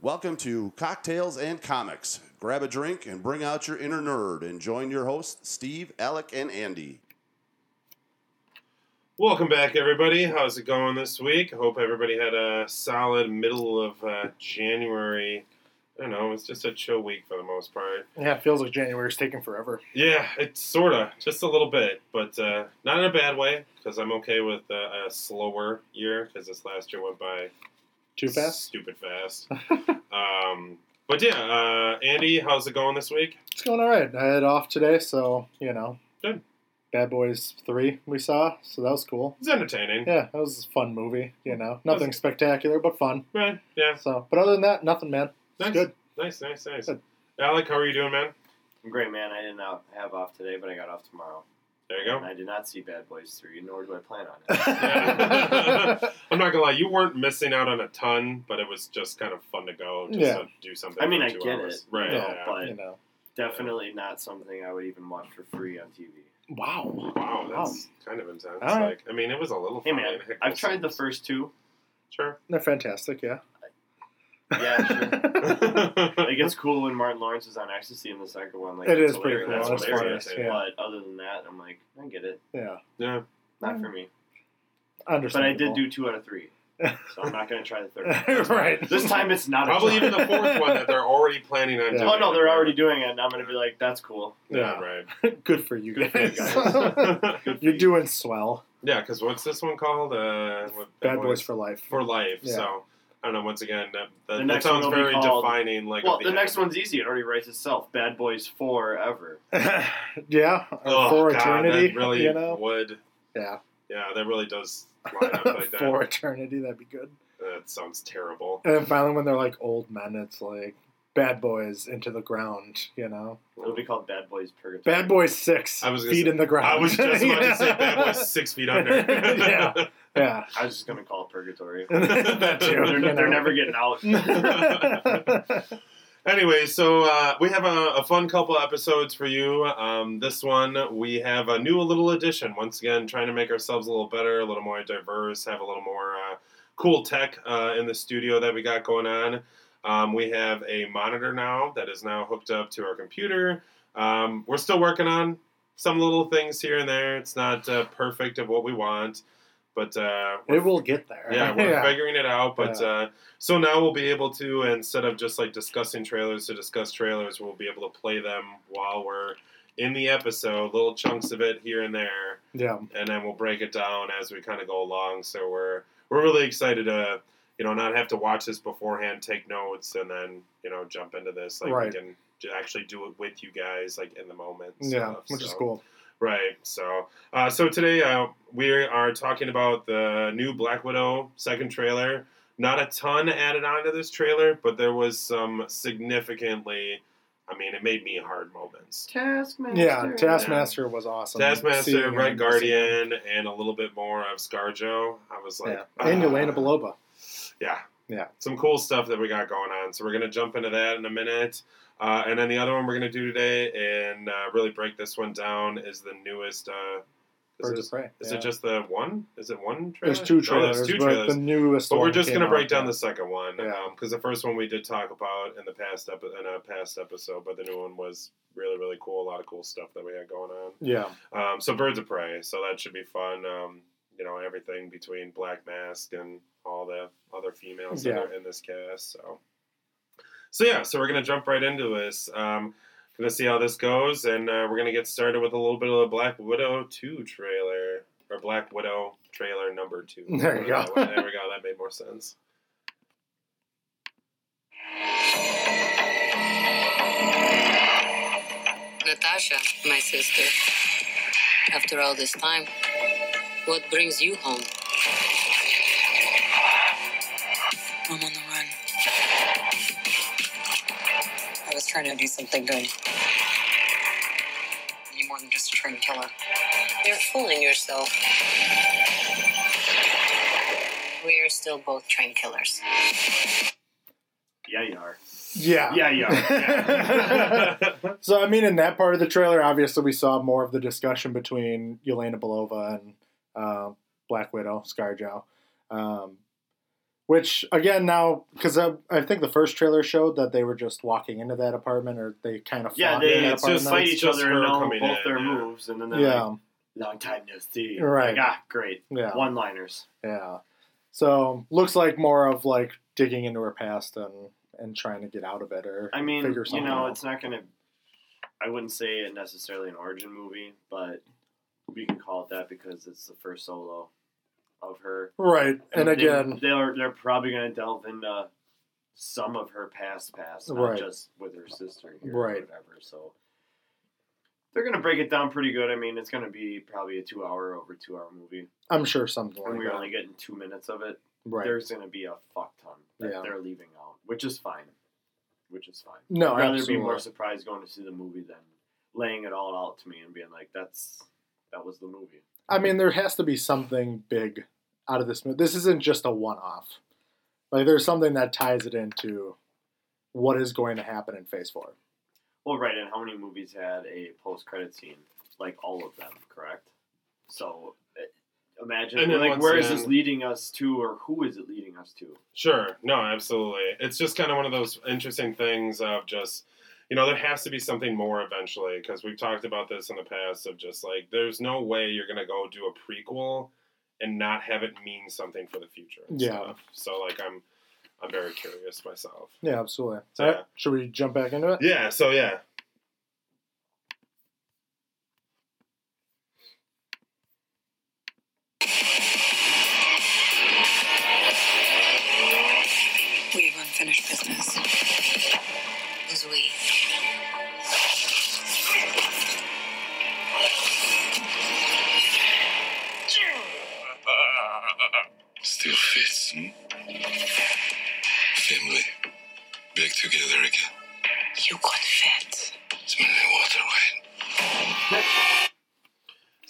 Welcome to Cocktails and Comics. Grab a drink and bring out your inner nerd and join your hosts, Steve, Alec, and Andy. Welcome back, everybody. How's it going this week? I hope everybody had a solid middle of uh, January. I don't know, it's just a chill week for the most part. Yeah, it feels like January's taking forever. Yeah, it's sort of, just a little bit, but uh, not in a bad way, because I'm okay with uh, a slower year, because this last year went by Too fast? stupid fast. um, but yeah, uh, Andy, how's it going this week? It's going all right. I had off today, so, you know. Good. Bad Boys 3 we saw, so that was cool. It's entertaining. Yeah, that was a fun movie, you know. Nothing spectacular, but fun. Right, yeah, So, But other than that, nothing, man. nice. good. Nice, nice, nice. Good. Alec, how are you doing, man? I'm great, man. I didn't have off today, but I got off tomorrow. There you go. And I did not see Bad Boys 3, nor do I plan on it. Yeah. I'm not gonna lie, you weren't missing out on a ton, but it was just kind of fun to go, just Yeah. to do something. I mean, I get hours. it. right? No, yeah. but- you know. Definitely not something I would even watch for free on TV. Wow. wow, that's kind of intense. All right. Like, I mean, it was a little. Hey, fun. man, I've tried the first two. Sure. They're fantastic, yeah. Yeah, sure. It gets cool when Martin Lawrence is on ecstasy in the second one. Like, it is that's pretty cool. That's That's hilarious, funny. Yeah. But other than that, I'm like, I get it. yeah. yeah. Not for me. But I did do two out of three. So I'm not going to try the third. right. This time it's not Probably a try. even the fourth one that they're already planning on Yeah. doing. Oh, no, they're already doing it, and I'm going to be like, that's cool. Yeah, right. Good for you Good for you guys. guys. You're doing swell. yeah, because what's this one called? Uh, what, Bad Boys for Life. for life. Yeah. So I don't know. Once again, that, that, The that next sounds one will be very called- defining. Like, Well, of the next one's easy. It already writes itself. Bad Boys Forever. yeah. Oh, for God, eternity. that really you know? would. Yeah. Yeah, that really does line up like that. for eternity, that'd be good. That sounds terrible. And then finally, when they're like old men, it's like bad boys into the ground, you know? It'll be called Bad Boys Purgatory. Bad boys six, I was gonna feet say- in the ground. I was just about Yeah. to say Bad Boys Six Feet Under. Yeah. Yeah. I was just going to call it Purgatory. that too. they're, they're never getting out. Anyway, so uh, we have a, a fun couple episodes for you. Um, this one, we have a new little addition. Once again, trying to make ourselves a little better, a little more diverse, have a little more uh, cool tech uh, in the studio that we got going on. Um, we have a monitor now that is now hooked up to our computer. Um, we're still working on some little things here and there. It's not uh, perfect of what we want, but uh, it will get there. yeah, we're yeah. figuring it out. But uh, so now we'll be able to, instead of just like discussing trailers to discuss trailers, we'll be able to play them while we're in the episode, little chunks of it here and there, yeah. and then we'll break it down as we kind of go along. So we're we're really excited to, you know, not have to watch this beforehand, take notes, and then you know jump into this. Like Right. we can actually do it with you guys, like in the moment. Yeah, stuff. which is cool. Right. So, uh, so today uh, we are talking about the new Black Widow second trailer. Not a ton added onto this trailer, but there was some significantly. I mean, it made me hard moments. Taskmaster. Yeah, Taskmaster was awesome. Taskmaster, him Red Guardian, and a little bit more of ScarJo. I was like, Yeah. And ah. Yelena Belova. Yeah. Yeah. Some cool stuff that we got going on. So we're going to jump into that in a minute. Uh, and then the other one we're going to do today and uh, really break this one down is the newest. Uh, is Birds it, of Prey. is yeah. it just the one? Is it one trailer? There's two trailers, there's two but trailers. the newest But we're just going to break down yeah. the second one Yeah. because the first one we did talk about in the past epi- in a past episode, but the new one was really really cool. A lot of cool stuff that we had going on. Yeah, Um, so Birds of Prey, so that should be fun. Um, you know, everything between Black Mask and all the other females Yeah. that are in this cast. So, so yeah, so we're gonna jump right into this. Um, gonna see how this goes, and uh, we're gonna get started with a little bit of the Black Widow two trailer or Black Widow trailer number two. There you go. There we go. That made more sense. Natasha, my sister. After all this time, what brings you home? I'm on trying to do something good. You're more than just a trained killer. You're fooling yourself. We're still both trained killers. Yeah, you are. yeah, Yeah, you are. Yeah. so I mean, in that part of the trailer, obviously we saw more of the discussion between Yelena Belova and uh, Black Widow, ScarJo. Um, Which again now, because I, I think the first trailer showed that they were just walking into that apartment, or they kind of Yeah, fought they in that it's just apartment. fight each just other her and know both in, their yeah. moves, and then they're yeah, like, "Long time no see." Right. Like, ah, great. yeah, One-liners. yeah. So looks like more of like digging into her past and and trying to get out of it, or I mean, figure you something know, out. it's not gonna. I wouldn't say it necessarily an origin movie, but we can call it that because it's the first solo of her. right. And they- again, they're they're probably gonna delve into some of her past past, not Right. just with her sister here Right. or whatever. So they're gonna break it down pretty good. I mean, it's gonna be probably a two-hour, over two-hour movie, I'm sure something and like we're that. only getting two minutes of it. right. There's gonna be a fuck ton that Yeah. they're leaving out, which is fine. Which is fine. No, I'd rather absolutely. be more surprised going to see the movie than laying it all out to me and being like, "That's that was the movie." I mean, there has to be something big out of this movie. This isn't just a one-off. Like, there's something that ties it into what is going to happen in Phase Four. Well, right, and how many movies had a post-credit scene? Like all of them, correct? So eh, imagine, And like, once where is again- this leading us to, or who is it leading us to? Sure. No, absolutely. It's just kind of one of those interesting things of just, you know, there has to be something more eventually because we've talked about this in the past of just like, there's no way you're going to go do a prequel and not have it mean something for the future. Yeah. Stuff. So, like, I'm, I'm very curious myself. Yeah, absolutely. So, right, yeah. should we jump back into it? Yeah. So, yeah.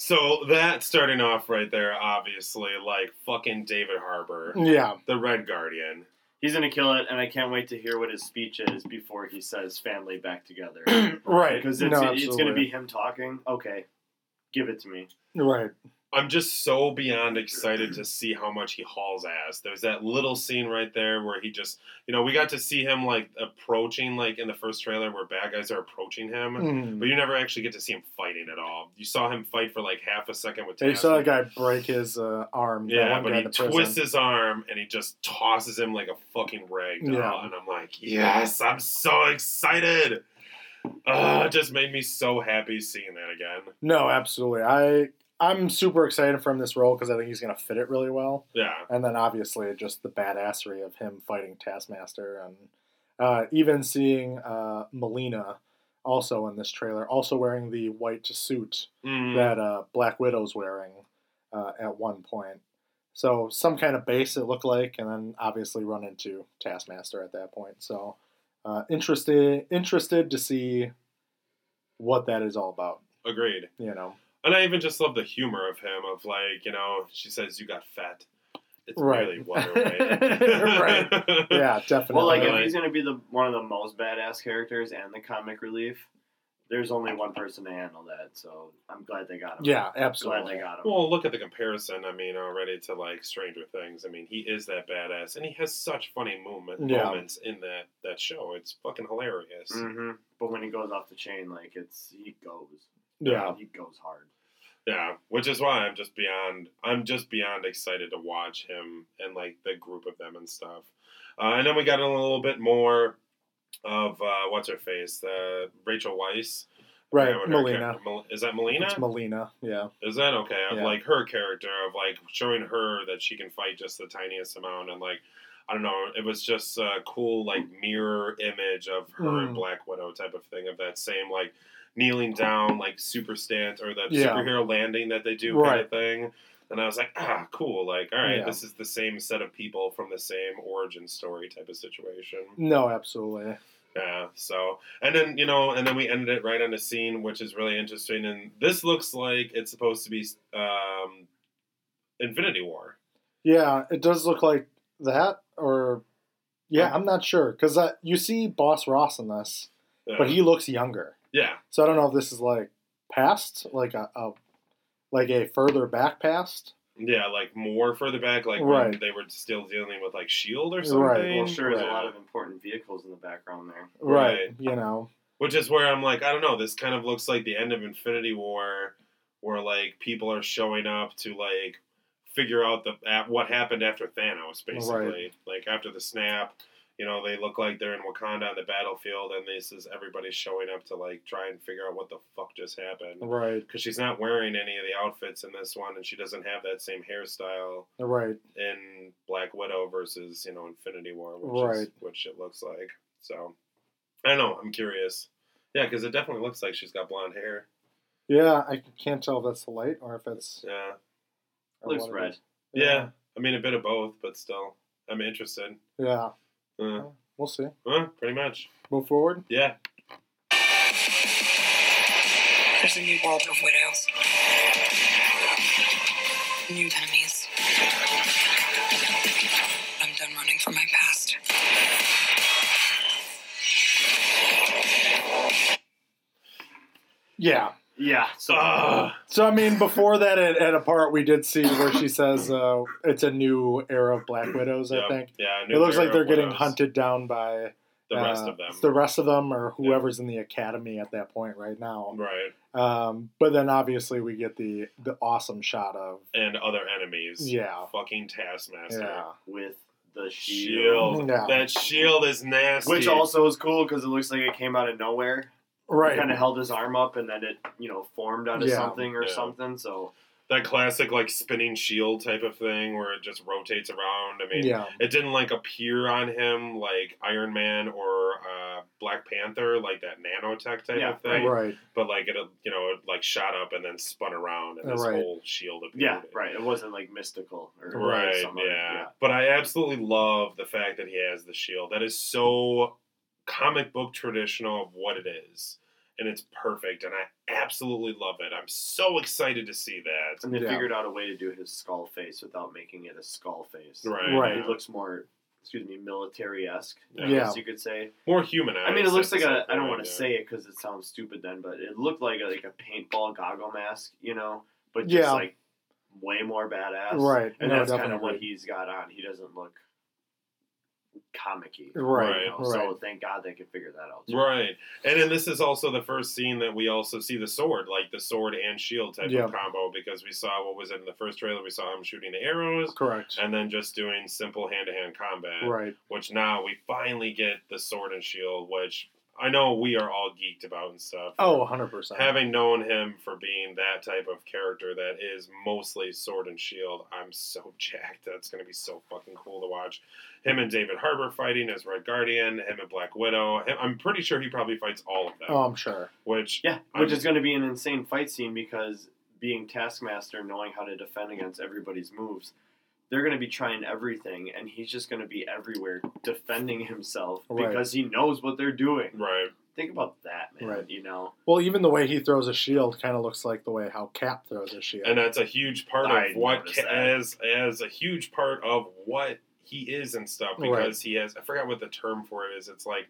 So, that starting off right there, obviously, like fucking David Harbour, Yeah, the Red Guardian. He's gonna kill it, and I can't wait to hear what his speech is before he says "family back together." right. Because it's, no, it's gonna be him talking. Okay, give it to me. right. I'm just so beyond excited to see how much he hauls ass. There's that little scene right there where he just, you know, we got to see him like approaching, like in the first trailer where bad guys are approaching him, Mm. but you never actually get to see him fighting at all. You saw him fight for like half a second with. Yeah, you saw Taskmaster. guy break his uh, arm. Yeah, but he in the prison. twists his arm and he just tosses him like a fucking rag doll, Yeah. and I'm like, yes, I'm so excited. Uh, it just made me so happy seeing that again. No, absolutely. I I'm super excited for him this role because I think he's going to fit it really well. Yeah, And then obviously just the badassery of him fighting Taskmaster and uh, even seeing uh, Melina also in this trailer, also wearing the white suit Mhm. that uh, Black Widow's wearing uh, at one point. So some kind of base it looked like, and then obviously run into Taskmaster at that point. So uh, interested interested to see what that is all about. agreed. You know, And I even just love the humor of him, of like, you know, she says, You got fat. It's Right. really water. Right. yeah, definitely. Well, like if he's gonna be the one of the most badass characters and the comic relief, there's only one person to handle that. So I'm glad they got him. yeah, glad absolutely. they got him. Well, look at the comparison. I mean, already to like Stranger Things. I mean, he is that badass, and he has such funny movement Yeah. moments in that that show. It's fucking hilarious. hmm But when he goes off the chain, like it's he goes. Yeah, he goes hard. Yeah, which is why I'm just beyond. I'm just beyond excited to watch him and like the group of them and stuff. Uh, and then we got a little bit more of uh, what's her face, uh, Rachel Weisz. I right. forgot what her Melina. Is that Melina? It's Melina. Yeah, Is that okay? Of Yeah. like her character of like showing her that she can fight just the tiniest amount and like I don't know, it was just a cool like mirror image of her and Mm. Black Widow type of thing of that same like kneeling down like super stance or that Yeah. superhero landing that they do kind of thing. And I was like, ah, cool. Like, all right, Yeah. this is the same set of people from the same origin story type of situation. no, absolutely. Yeah. So, and then you know, and then we ended it right on a scene which is really interesting. And this looks like it's supposed to be um, Infinity War. Yeah, it does look like that, or yeah. I'm not sure because uh, you see Boss Ross in this, Yeah. but he looks younger. Yeah, So I don't know if this is like past, like a, a like a further back past, Yeah, like more further back, like Right. when they were still dealing with like Shield or Right. something. Well, sure, there's a lot of important vehicles in the background there. Right. Right. You know. Which is where I'm like, I don't know. This kind of looks like the end of Infinity War, where like people are showing up to like figure out the what happened after Thanos, basically. Like after the snap, you know, they look like they're in Wakanda on the battlefield, and this is everybody showing up to like try and figure out what the fuck just happened. Right. Because she's not wearing any of the outfits in this one, and she doesn't have that same hairstyle Right. in Black Widow versus you know Infinity War, which is Right. which it looks like. So I don't know. I'm curious. Yeah, because it definitely looks like she's got blonde hair. Yeah, I can't tell if that's the light or if it's. Yeah, or Looks red. is. yeah. I mean, a bit of both, but still, I'm interested. Yeah. Uh, We'll see. well, pretty much. Move forward. Yeah. There's a new world of widows. New enemies. I'm done running from my past. Yeah. Yeah. So Ah, So I mean, before that, at, at a part we did see where she says uh, it's a new era of Black Widows. I yeah, think Yeah. it looks like they're getting Widows. hunted down by The rest uh, of them. The rest of them, or whoever's in the academy at that point right now. Right. Um, but then obviously we get the the awesome shot of And other enemies. yeah, Fucking Taskmaster. yeah, with the shield, Shield. Yeah. That shield is nasty. which also is cool because it looks like it came out of nowhere. Right. Kind of held his arm up and then it, you know, formed out of Yeah. something or Yeah. something. So that classic like spinning shield type of thing where it just rotates around. I mean, yeah, it didn't like appear on him like Iron Man or uh, Black Panther, like that nanotech type Yeah, of thing. right. But like it, you know, it like shot up and then spun around, and this Right. whole shield appeared. yeah, right. It wasn't like mystical or Right, something. yeah. But I absolutely love the fact that he has the shield. That is so comic book traditional of what it is. And it's perfect, and I absolutely love it. I'm so excited to see that. And they Yeah. figured out a way to do his skull face without making it a skull face. Right. Right. It looks more, excuse me, military esque. Yeah. Yeah. You could say. More humanized. I mean, it looks like the a. same I don't want to yeah. say it because it sounds stupid then, but it looked like a, like a paintball goggle mask, you know, but just Yeah. like way more badass. Right. And No, that's kind of what he's got on. He doesn't look comic-y. Right, you know, right. So thank God they could figure that out. too. Right. And then this is also the first scene that we also see the sword, like the sword and shield type Yeah. of combo, because we saw what was in the first trailer. We saw him shooting the arrows Correct. and then just doing simple hand to hand combat. Right. Which now we finally get the sword and shield, which I know we are all geeked about and stuff. Oh, 100 percent. Having known him for being that type of character that is mostly sword and shield, I'm so jacked. That's going to be so fucking cool to watch. Him and David Harbour fighting as Red Guardian, him and Black Widow. Him, I'm pretty sure he probably fights all of them. Oh, I'm sure. which Yeah, which I'm- is going to be an insane fight scene because being Taskmaster, knowing how to defend against everybody's moves, they're going to be trying everything, and he's just going to be everywhere defending himself Right. because he knows what they're doing. right. Think about that, man. Right. You know, Well, even the way he throws a shield kind of looks like the way how Cap throws a shield. And that's a huge part I of what as as a huge part of what he is and stuff because Right. he has I forgot what the term for it is. It's like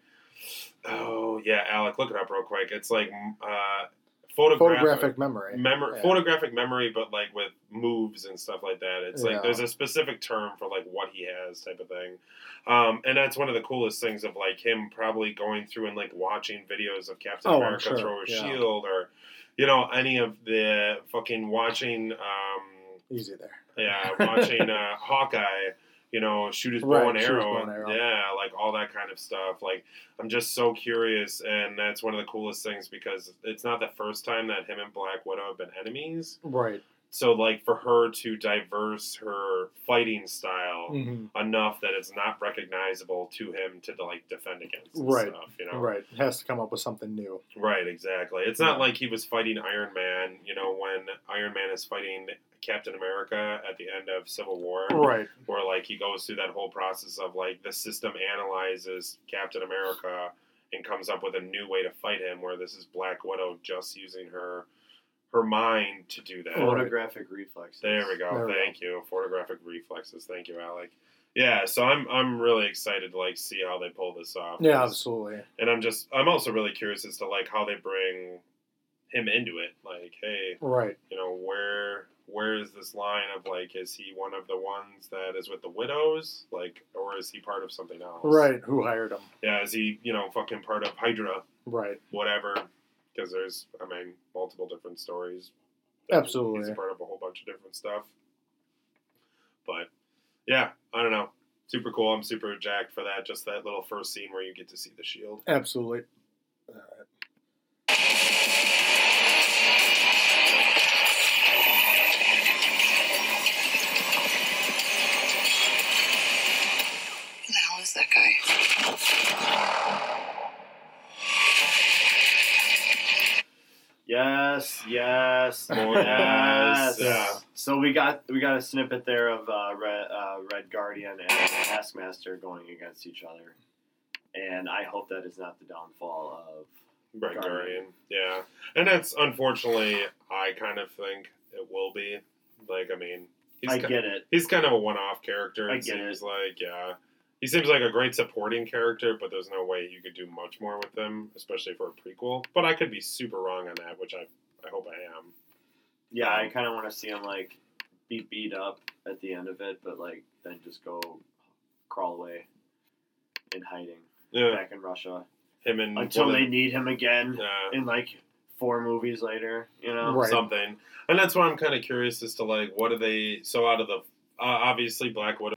oh yeah, Alec, look it up real quick. It's like uh photographic Photographic memory. memory Yeah. photographic memory but like with moves and stuff like that it's Yeah. like there's a specific term for like what he has type of thing um, and that's one of the coolest things of like him probably going through and like watching videos of captain Oh, america sure, throw a yeah. shield or you know any of the fucking watching um, Easy there. yeah watching uh, hawkeye you know shoot his bow Right, and shoot his arrow, bow and arrow. yeah like all that kind of stuff like i'm just so curious and that's one of the coolest things because it's not the first time that him and black widow have been enemies Right. So like for her to diverse her fighting style hmm enough that it's not recognizable to him to like defend against Right. stuff you know Right. Has to come up with something new. Right, exactly. It's not like he was fighting Iron Man, you know, when Iron Man is fighting Captain America at the end of Civil War, Right. where like he goes through that whole process of like the system analyzes Captain America and comes up with a new way to fight him. Where this is Black Widow just using her her mind to do that. Right. photographic reflexes. There we go. There we Thank you. Photographic reflexes. Thank you, Alec. Yeah, so I'm I'm really excited to like see how they pull this off. Yeah, absolutely. and I'm just I'm also really curious as to like how they bring him into it. Like, hey, Right. you know, where where is this line of like, is he one of the ones that is with the widows, like, or is he part of something else? Right. Who hired him? Yeah, is he you know fucking part of Hydra, Right. whatever? Because there's, I mean, multiple different stories. Absolutely. he's part of a whole bunch of different stuff. But yeah, I don't know. Super cool. I'm super jacked for that. Just that little first scene where you get to see the shield. Absolutely. Yes, yes. yes, yeah. So we got we got a snippet there of uh, Red, uh, Red Guardian and Taskmaster going against each other, and I hope that is not the downfall of Red Guardian. Guardian. Yeah, and that's unfortunately, I kind of think it will be. Like, I mean, he's I ki- get it. he's kind of a one-off character. I It get seems like, yeah, he seems like a great supporting character, but there's no way you could do much more with him, especially for a prequel. But I could be super wrong on that, which I I hope I am. Yeah, I kind of want to see him like be beat up at the end of it, but like then just go crawl away in hiding Yeah, back in Russia him and until one of- they need him again yeah. in like four movies later. You know, Right. something. And that's why I'm kind of curious as to like what do they so out of the uh, obviously Black Widow.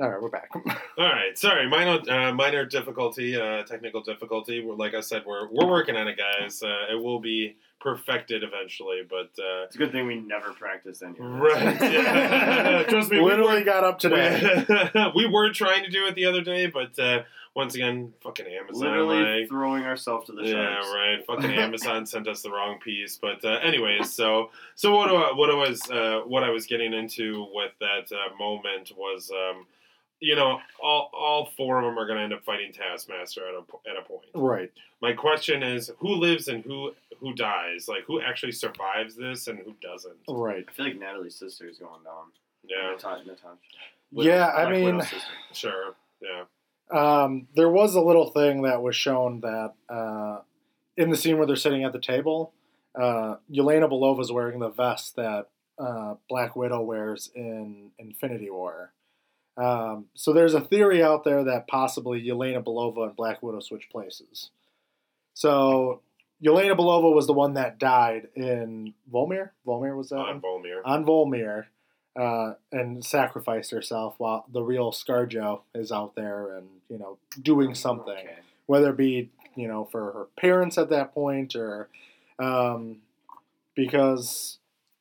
All right, we're back. All right, sorry, minor uh, minor difficulty, uh, technical difficulty. Like I said, we're we're working on it, guys. Uh, it will be perfected eventually, but uh, it's a good thing we never practiced any right, yeah. Trust me, we Literally were, got up today. we were trying to do it the other day, but uh, once again, fucking Amazon, Literally like, throwing ourselves to the sharks. yeah, right. Fucking Amazon sent us the wrong piece. But uh, anyways, so so what I, what I was uh, what I was getting into with that uh, moment was, um, you know, all all four of them are going to end up fighting Taskmaster at a at a point. right. My question is, who lives and who who dies? Like, who actually survives this and who doesn't? Right. I feel like Natalie's sister is going down. Yeah, Natasha. Natasha. Yeah, I Black mean- sure. Yeah, Um, there was a little thing that was shown that uh, in the scene where they're sitting at the table, uh, Yelena is wearing the vest that uh, Black Widow wears in Infinity War. Um, so there's a theory out there that possibly Yelena Belova and Black Widow switch places. So Yelena Belova was the one that died in Vormir. Vormir was that? on one? Vormir. on Vormir uh, and sacrificed herself while the real Scarjo is out there and you know doing something, Okay. whether it be you know for her parents at that point or um, because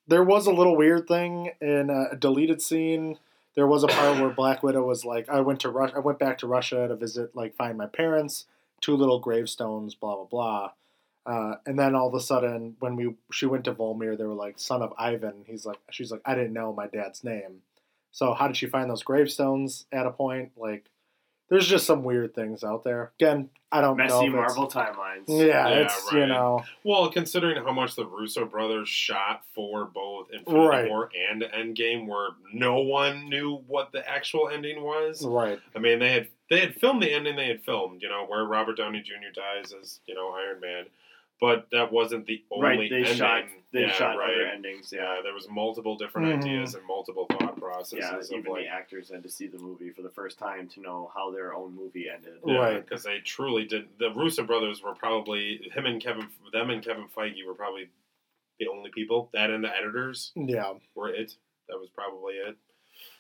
there was a little weird thing in a deleted scene. There was a part where Black Widow was like, "I went to Russia. I went back to Russia to visit, like, find my parents. Two little gravestones, blah blah blah." Uh, and then all of a sudden, when we she went to Vormir, they were like, "Son of Ivan." He's like, she's like, "I didn't know my dad's name." So how did she find those gravestones at a point? Like, there's just some weird things out there. Again, I don't know. Messy if it's- Marvel timelines. Yeah, Yeah, it's you know, Well, considering how much the Russo brothers shot for both Infinity Right. War and Endgame, where no one knew what the actual ending was. right? I mean, they had they had filmed the ending they had filmed, you know, where Robert Downey Jr. dies as you know Iron Man, but that wasn't the only Right, they ending. shot they yeah, shot right. other endings. Yeah, Yeah, there was multiple different Mhm. ideas and multiple thought processes yeah. of Even like. the actors had to see the movie for the first time to know how their own movie ended. Yeah, Right. because they truly did. The Russo brothers were probably him and Kevin, them and Kevin Feige were probably the only people. That and the editors Yeah, were it. That was probably it.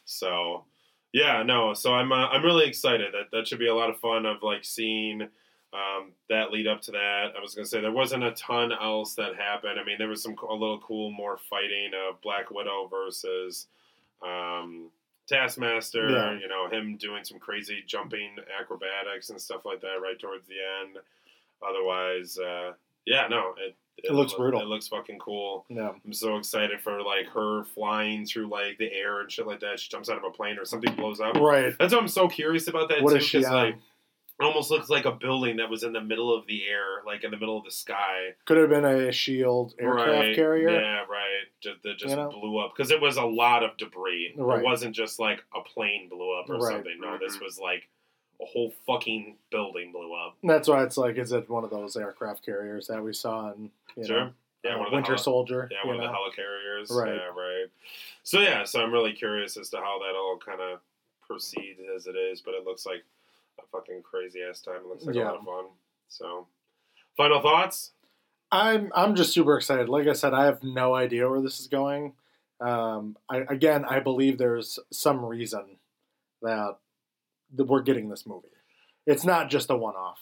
So, yeah, no. So I'm uh, I'm really excited. That that should be a lot of fun of like seeing um, that lead up to that. I was gonna say there wasn't a ton else that happened. I mean, there was some a little cool more fighting of Black Widow versus um, Taskmaster. Yeah. You know, him doing some crazy jumping acrobatics and stuff like that right towards the end. Otherwise, uh, yeah, no, it. It looks brutal. It looks fucking cool. yeah, I'm so excited for like her flying through like the air and shit like that. She jumps out of a plane or something blows up. right. That's why I'm so curious about that What too. is she Because like it almost looks like a building that was in the middle of the air, like in the middle of the sky. Could have been a Shield aircraft right. carrier. Yeah, right. Just that just You know? blew up because it was a lot of debris. Right. It wasn't just like a plane blew up or Right. something. No, this Mhm. was like a whole fucking building blew up. That's why it's like, is it one of those aircraft carriers that we saw in you Sure. know, Yeah, uh, one of the Winter heli- Soldier. Yeah, you one of the helicarriers. Right. Yeah, right. So yeah, so I'm really curious as to how that all kind of proceeds as it is, but it looks like a fucking crazy ass time. It looks like a lot of fun. So, final thoughts? I'm I'm just super excited. Like I said, I have no idea where this is going. Um, I, again, I believe there's some reason that, that we're getting this movie. It's not just a one-off.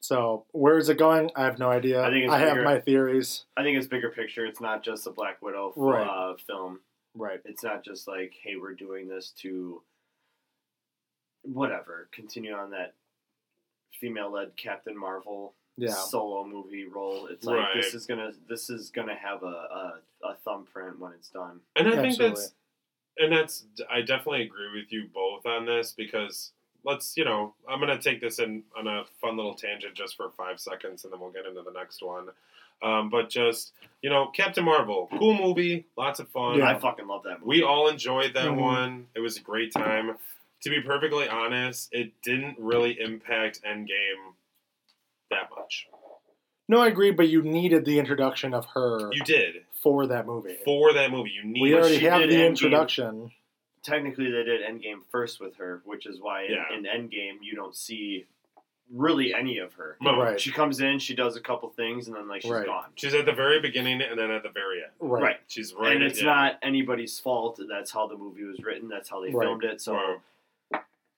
So where is it going? I have no idea. I think it's I have bigger. my theories. I think it's bigger picture. It's not just a Black Widow f- Right. uh, film. Right. It's not just like, hey, we're doing this to whatever continue on that female-led Captain Marvel Yeah. solo movie role. It's like Right. this is gonna this is gonna have a, a, a thumbprint when it's done. And I think that's, and that's, I definitely agree with you both on this because let's, you know, I'm gonna take this in on a fun little tangent just for five seconds, and then we'll get into the next one. Um, but just, you know, Captain Marvel, cool movie, lots of fun. Yeah. I fucking love that movie. We all enjoyed that Mhm. one. It was a great time. To be perfectly honest, it didn't really impact Endgame that much. No, I agree, but you needed the introduction of her You did for that movie. for that movie. You we already have the Endgame. introduction. Technically, they did Endgame first with her, which is why in, Yeah. in Endgame you don't see really any of her. No, Right. She comes in, she does a couple things, and then like she's Right. gone. She's at the very beginning and then at the very end. Right. Right. She's right. and it's yeah. not anybody's fault. That's how the movie was written. That's how they Right. filmed it. So Right.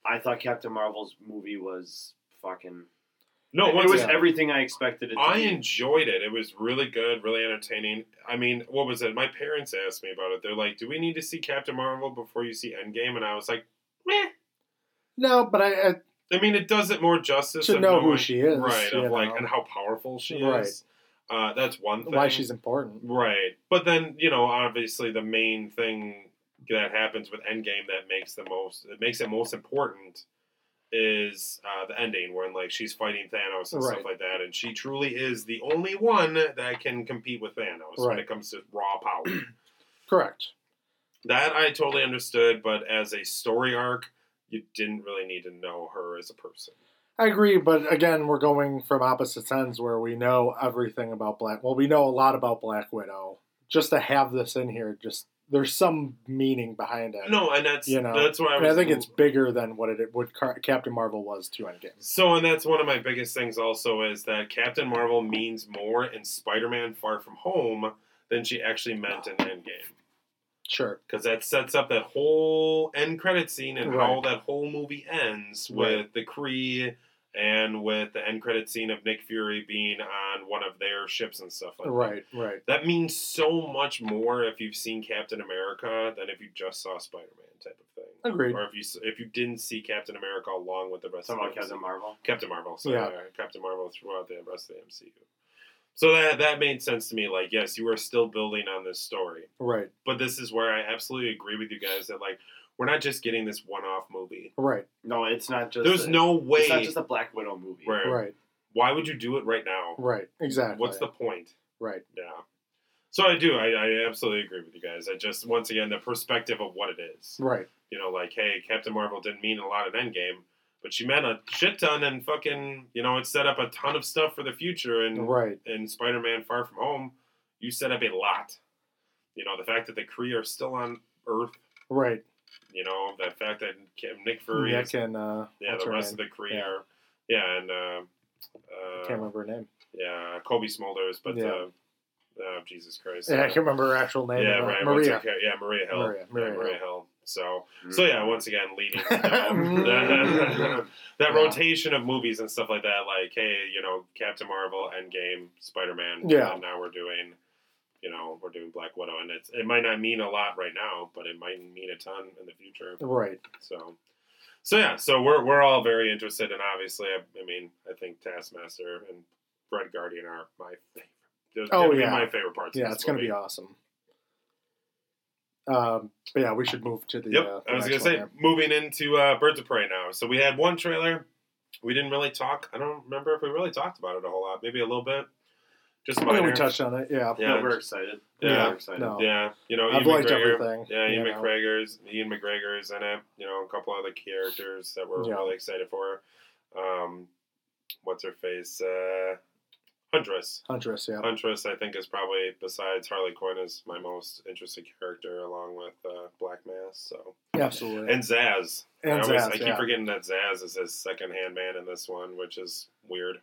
I thought Captain Marvel's movie was fucking. No, it once was again- everything I expected it to I be. enjoyed it. It was really good, really entertaining. I mean, what was it? My parents asked me about it. They're like, "Do we need to see Captain Marvel before you see Endgame?" And I was like, "Meh." No, but I, I I mean, it does it more justice To of know who she is, right? you Of like, know. and how powerful she Right. is. Uh, that's one thing. why she's important. Right. But then, you know, obviously the main thing that happens with Endgame that makes the most that makes it most important is uh, the ending when like she's fighting Thanos and Right. stuff like that and she truly is the only one that can compete with Thanos when it comes to raw power. Correct. that I totally understood, but as a story arc, you didn't really need to know her as a person. I agree, but again, we're going from opposite ends where we know everything about Black. Well, we know a lot about Black Widow. Just to have this in here, just there's some meaning behind it. No, and that's You know, that's why I was I think it's bigger than what it what Car- Captain Marvel was to Endgame. So, and that's one of my biggest things also is that Captain Marvel means more in Spider Man Far From Home than she actually meant in Endgame. Sure. Because that sets up that whole end credit scene and how that whole movie ends Right. with the Kree and with the end credit scene of Nick Fury being on one of their ships and stuff like that. Right. Right. That means so much more if you've seen Captain America than if you just saw Spider Man type of thing. Agreed. Or if you if you didn't see Captain America along with the rest Talking of the Captain MCU. Marvel. Captain Marvel. So Yeah. yeah. Captain Marvel throughout the rest of the MCU. So that that made sense to me. Like, yes, you are still building on this story, Right. but this is where I absolutely agree with you guys that like we're not just getting this one-off movie. Right. No, it's not just. There's a- no way. It's not just a Black Widow movie. Right. Right. Why would you do it right now? Right. Exactly. What's the point? right? Yeah. So I do. I, I absolutely agree with you guys. I just once again the perspective of what it is. Right. You know, like hey, Captain Marvel didn't mean a lot in Endgame, but she meant a shit ton, and fucking you know it set up a ton of stuff for the future. And Right. And Spider-Man: Far From Home, you set up a lot. You know, the fact that the Kree are still on Earth. Right. You know, the fact that Nick Fury, Nick and uh, yeah, the rest name? of the Kree Yeah. yeah, and uh, I uh, can't remember her name. yeah, Cobie Smulders, but Yeah. uh, oh, Jesus Christ, Yeah, I can't remember her actual name. yeah, Uh, right, Maria. her yeah, Maria Hill, Maria, Yeah, Maria Maria, Hill. Hill. So, Mm. so yeah, once again, leading you know, that, that Yeah. rotation of movies and stuff like that. Like, hey, you know, Captain Marvel, Endgame, Spider Man. Yeah. And now we're doing, you know, we're doing Black Widow, and it's it might not mean a lot right now, but it might mean a ton in the future. Right. So, so yeah, so we're we're all very interested, and obviously, I, I mean, I think Taskmaster and Red Guardian are my favorite. Oh, yeah. my favorite parts. Yeah, it's going to be awesome. Um, but yeah, we should move to the. Yep, uh, the I was gonna say one moving into uh, Birds of Prey now. So we had one trailer. We didn't really talk. I don't remember if we really talked about it a whole lot. Maybe a little bit. Just here. Yeah, minor. we touched on it. Yeah. Yeah. No, we're excited. Yeah. We're excited. No. Yeah, you know, I've Ian liked McGregor. everything, Yeah, Ian you know. McGregor's Ian McGregor's in it. You know, a couple other characters that we're Yeah. really excited for. Um, what's her face? Uh, Huntress. Huntress, yeah. Huntress, I think, is probably besides Harley Quinn is my most interesting character, along with uh, Black Mask. So Absolutely. and Zsasz. And I, always, Zsasz, I keep yeah. forgetting that Zsasz is his second hand man in this one, which is weird.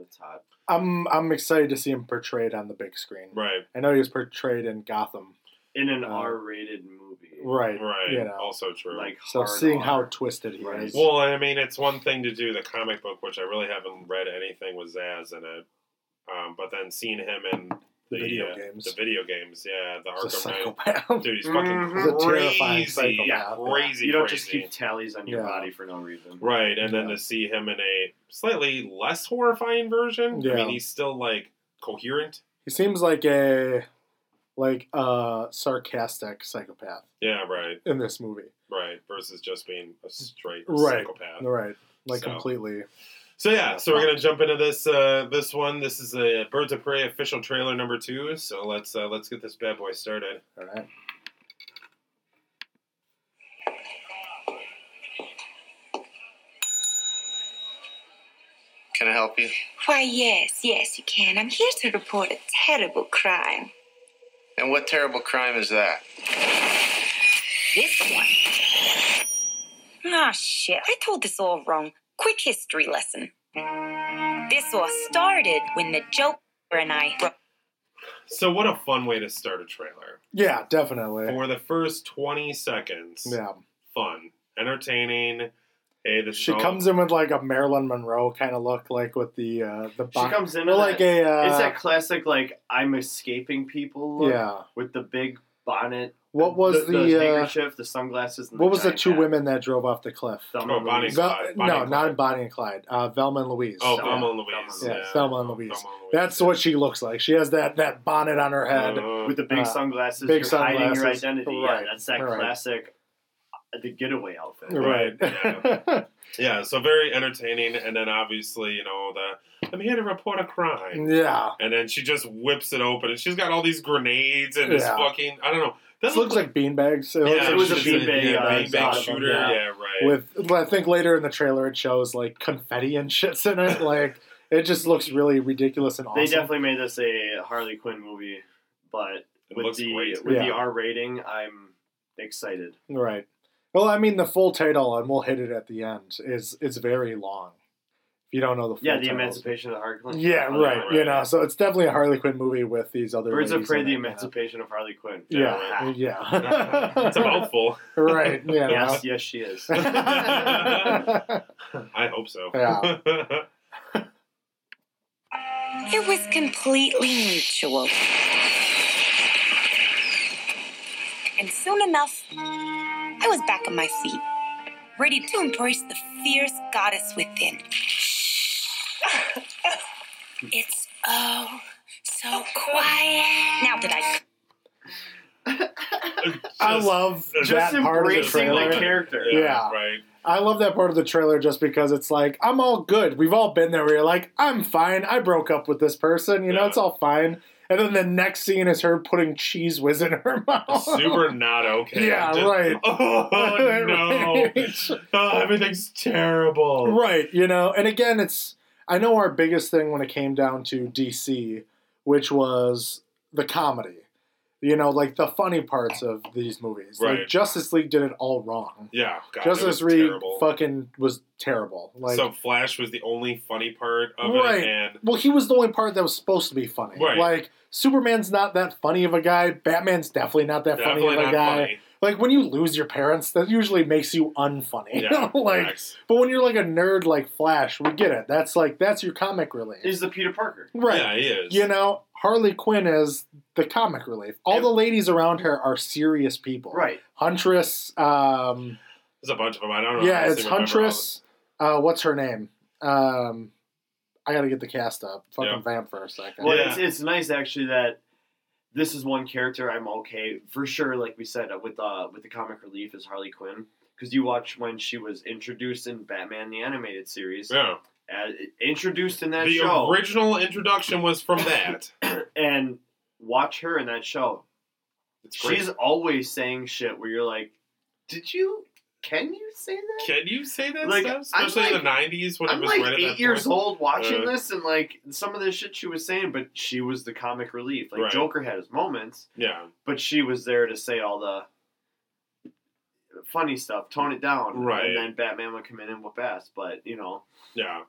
That's hot. I'm I'm excited to see him portrayed on the big screen. Right, I know he was portrayed in Gotham. In an Uh, R-rated movie. Right. right. You know. Also true. Like So hard seeing how twisted he Right. is. Well, I mean, it's one thing to do the comic book, which I really haven't read anything with Zsasz in it. Um, but then seeing him in the the, video uh, games. the video games, yeah, the He's a Arkham Knight. psychopath. Dude, he's fucking Mhm. He's a terrifying crazy. Yeah, crazy. You don't crazy. just keep tallies on your Yeah. body for no reason. Right, and then to see him in a slightly less horrifying version. Yeah. I mean, he's still like coherent. He seems like a like a sarcastic psychopath Yeah, right, in this movie. right. Versus just being a straight Right. psychopath. Right. Like So. completely. So yeah, so we're gonna jump into this uh, this one. This is a Birds of Prey official trailer number two. So let's uh, let's get this bad boy started. All right. Can I help you? Why, yes, yes, you can. I'm here to report a terrible crime. And what terrible crime is that? This one. Ah, shit, I told this all wrong. Quick history lesson. This all started when the Joker and I. So what a fun way to start a trailer. Yeah, definitely. For the first twenty seconds, Yeah. fun, entertaining. Hey, this She is comes in with like a Marilyn Monroe kind of look, like with the uh the She comes in with like that- a uh, it's that classic like I'm escaping people look yeah. with the big bonnet. What was the, the, the uh, handkerchief, the sunglasses, and What was the two hat. women that drove off the cliff? Thelma Oh, and Bonnie Louise. and Vel- Bonnie no, and not Clyde. Bonnie and Clyde. Uh, Velma and Louise. Oh, So- Thelma and Louise. Yeah, yeah. Thelma and Louise. Thelma and Louise. That's what she looks like. She has that that bonnet on her head. Uh, with the big Uh, sunglasses, big you're hiding your sunglasses. identity. Right, Yeah, that's that right. classic, uh, the getaway outfit. right. Right, yeah, so very entertaining, and then obviously, you know, the I'm here to report a crime, yeah. and then she just whips it open, and she's got all these grenades and this fucking I don't know. That This looks like beanbags. It, yeah, it was a she's- beanbag, yeah, uh, beanbag out shooter. yeah. Yeah, right. With I think later in the trailer it shows like confetti and shits in it. Like it just looks really ridiculous and awesome. They definitely made this a Harley Quinn movie, but It with looks the great. with the R rating, I'm excited. Right. Well, I mean, the full title, and we'll hit it at the end, is is very long. If you don't know the full Yeah, the title. Emancipation of the Harley Quinn. Yeah, Oh, right, right. You know, so it's definitely a Harley Quinn movie with these other. Birds of ladies Prey: The it, you know. Emancipation of Harley Quinn. Yeah, yeah. it's a mouthful. right. You know. Yes, yes, she is. I hope so. Yeah. It was completely mutual. And soon enough, I was back on my feet, ready to embrace the fierce goddess within. It's oh so quiet. Now that I I love just that part of the embracing the trailer. character. Yeah. right. I love that part of the trailer just because it's like I'm all good. We've all been there where you're like, I'm fine. I broke up with this person. You know, Yeah. it's all fine. And then the next scene is her putting Cheez Whiz in her mouth. Super not okay. Yeah, Just- right. Oh no! Right. Oh, everything's terrible. Right, you know, and again, it's I know our biggest thing when it came down to DC, which was the comedy. You know, like the funny parts of these movies. Right. Like Justice League did it all wrong. Yeah, God, Justice League terrible. fucking was terrible. Like, so Flash was the only funny part of Right. it, and well, he was the only part that was supposed to be funny. Right. Like Superman's not that funny of a guy. Batman's definitely not that definitely funny of a guy. funny. Like when you lose your parents, that usually makes you unfunny. Yeah, like, facts. but when you're like a nerd like Flash, we get it. That's like that's your comic relief. He's the Peter Parker. right. yeah, he is. You know, Harley Quinn is the comic relief. All Yeah. the ladies around her are serious people. Right. Huntress, um, there's a bunch of them. I don't know. yeah, honestly it's Huntress. Uh, what's her name? Um, I got to get the cast up. Fucking Yeah. vamp for a second. Well, Yeah. it's, it's nice actually that this is one character I'm okay for sure. Like we said uh, with uh with the comic relief is Harley Quinn because you watch when she was introduced in Batman the animated series, Yeah, uh, introduced in that the show, The original introduction was from that. and watch her in that show. It's great. She's always saying shit where you're like, did you Can you say that? Can you say that Like, stuff? I'm Especially in the like- '90s when I'm it was like eight years point. old watching Uh, this, and like some of the shit she was saying, but she was the comic relief. Like Right. Joker had his moments, Yeah, but she was there to say all the funny stuff, tone it down, Right. And then Batman would come in and whoop ass. But you know, yeah.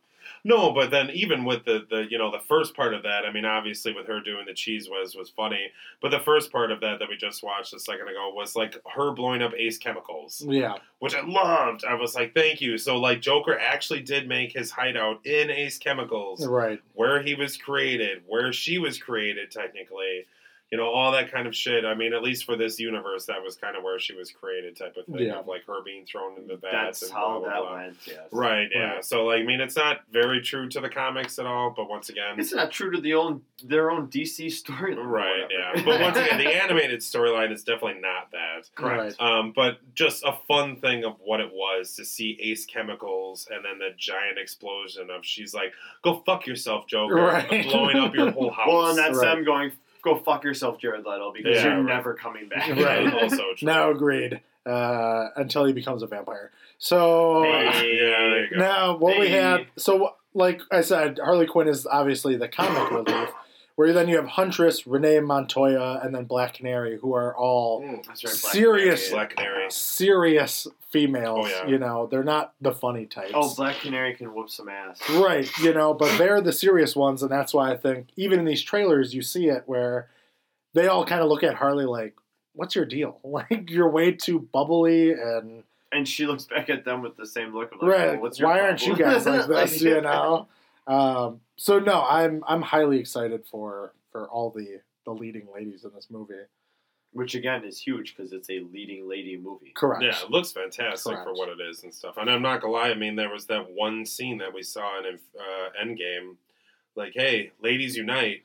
No, but then even with the, the you know the first part of that, I mean, obviously with her doing the cheese was was funny, but the first part of that that we just watched a second ago was like her blowing up Ace Chemicals, Yeah, which I loved. I was like, thank you. So like Joker actually did make his hideout in Ace Chemicals, right. where he was created, where she was created technically. You know, all that kind of shit. I mean, at least for this universe, that was kind of where she was created, type of thing. Yeah. Of like her being thrown into bats that's and how blah, blah, that blah. went. Yes, Right, yeah. Right. So, like, I mean, it's not very true to the comics at all, but once again, It's not true to the own their own DC storyline. right, yeah. But once again, the animated storyline is definitely not that. Right. Um, but just a fun thing of what it was to see Ace Chemicals and then the giant explosion of she's like, "Go fuck yourself, Joker," Right. blowing up your whole house. Well, and that's Right. them going, "Go fuck yourself, Jared Leto," because Yeah, you're right. never coming back. Right. also true. Now agreed. Uh, until he becomes a vampire. So Hey. yeah, there you go. now what we Hey. had. So like I said, Harley Quinn is obviously the comic relief. Where then you have Huntress, Renee Montoya, and then Black Canary, who are all Mm, right, Black Serious- Canary. Black Canary. serious females. Oh, yeah. You know, they're not the funny types. Oh, Black Canary can whoop some ass. Right, you know, but they're the serious ones, and that's why I think even in these trailers you see it where they all kind of look at Harley like, "What's your deal? Like you're way too bubbly and And she looks back at them with the same look of like, right. "Oh, what's your why aren't you guys like this? you know." Um, so no, I'm I'm highly excited for for all the the leading ladies in this movie. Which again is huge because it's a leading lady movie. Correct. Yeah, it looks fantastic for what it is and stuff. And I'm not gonna lie. I mean, there was that one scene that we saw in uh, Endgame, like, "Hey, ladies unite!"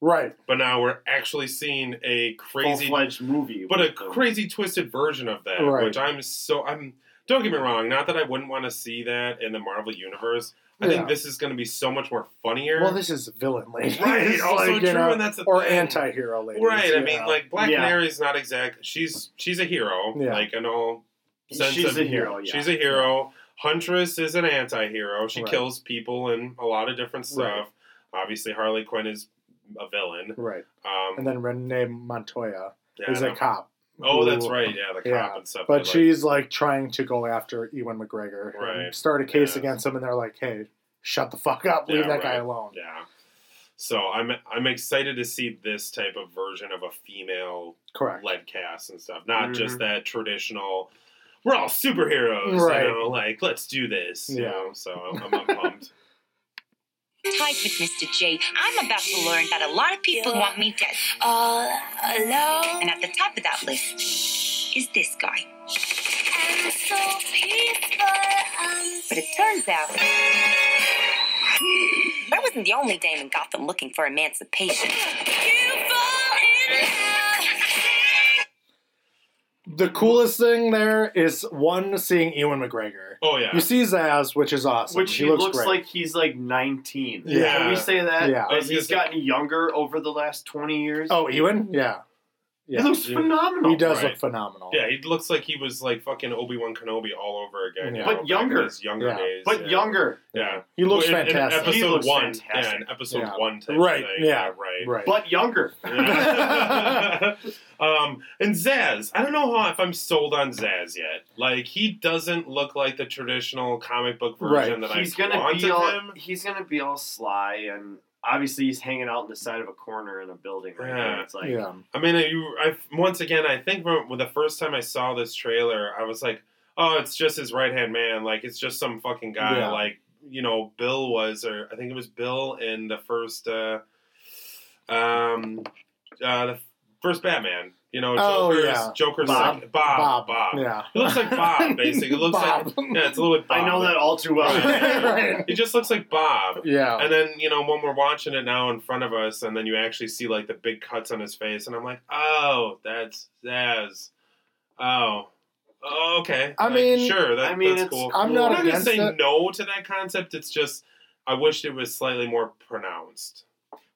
Right. But now we're actually seeing a crazy, fledged movie. but a them. crazy twisted version of that, Right. which I'm so I'm. Don't get me wrong. Not that I wouldn't want to see that in the Marvel universe. I Yeah. think this is going to be so much more funnier. Well, this is villain ladies, right, also like, true, you know, and that's the or thing. anti-hero ladies. Right. I mean, know. like Black Yeah. Canary's not exact. She's she's a hero. Yeah. Like in all sense She's of- a hero. Yeah. She's a hero. Huntress is an anti-hero. She Right. kills people and a lot of different stuff. Right. Obviously, Harley Quinn is a villain. right. Um, And then Renee Montoya yeah, is a cop. Oh, that's right. Yeah, the cop yeah, and stuff. But They're like- she's like trying to go after Ewan McGregor and Right. start a case Yeah. against him, and they're like, "Hey, shut the fuck up, leave Yeah, that guy alone." Yeah. So I'm I'm excited to see this type of version of a female Correct. led cast and stuff, not Mhm. just that traditional. We're all superheroes, Right. you know. Like, let's do this. You Yeah. know? So I'm, I'm pumped. Tight with Mr. J, I'm about to learn that a lot of people want me dead. All alone And at the top of that list is this guy. and so peaceful. Um, But it turns out that wasn't the only dame in Gotham looking for emancipation. The coolest thing there is one seeing Ewan McGregor. Oh yeah. You see Zsasz, which is awesome. Which he, he, looks, looks, great. like he's like 19. Yeah. Can we say that? Yeah. I was he's say- gotten younger over the last 20 years. Oh, Ewan? Yeah. Yeah. He looks Yeah. phenomenal. He does Right. look phenomenal. Yeah, he looks like he was like fucking Obi Wan Kenobi all over again. Yeah. you But know, back in younger. his younger Yeah. days. But yeah. younger. Yeah, He looks In- in fantastic. episode He looks one, fantastic. yeah, in episode Yeah. one type Right, of thing. yeah. right. Right. But younger. Yeah. um, and Zsasz, I don't know how if I'm sold on Zsasz yet. Like he doesn't look like the traditional comic book version Right. that he's I gonna want be of all him. he's gonna be all sly and obviously he's hanging out in the side of a corner in a building right Yeah. now. It's like yeah. I mean, you. I once again, I think from the first time I saw this trailer, I was like, "Oh, it's just his right hand man. Like it's just some fucking guy. Yeah. Like you know, Bill was, or I think it was Bill in the first, uh, um, uh, the first Batman. You know, Oh, Joker's, yeah. Joker's Bob. second- Bob, Bob. Bob. Yeah. It looks like Bob, basically. It looks Bob. like yeah, it's a little bit. Bob. I know that all too well. Right. He just looks like Bob. Yeah. And then, you know, when we're watching it now in front of us, and then you actually see like the big cuts on his face, and I'm like, oh, that's Zsasz. Oh. Oh, okay. I Like, mean- sure, that, I mean, that's it's cool. I'm I'm not not gonna say it. no to that concept. It's just I wish it was slightly more pronounced.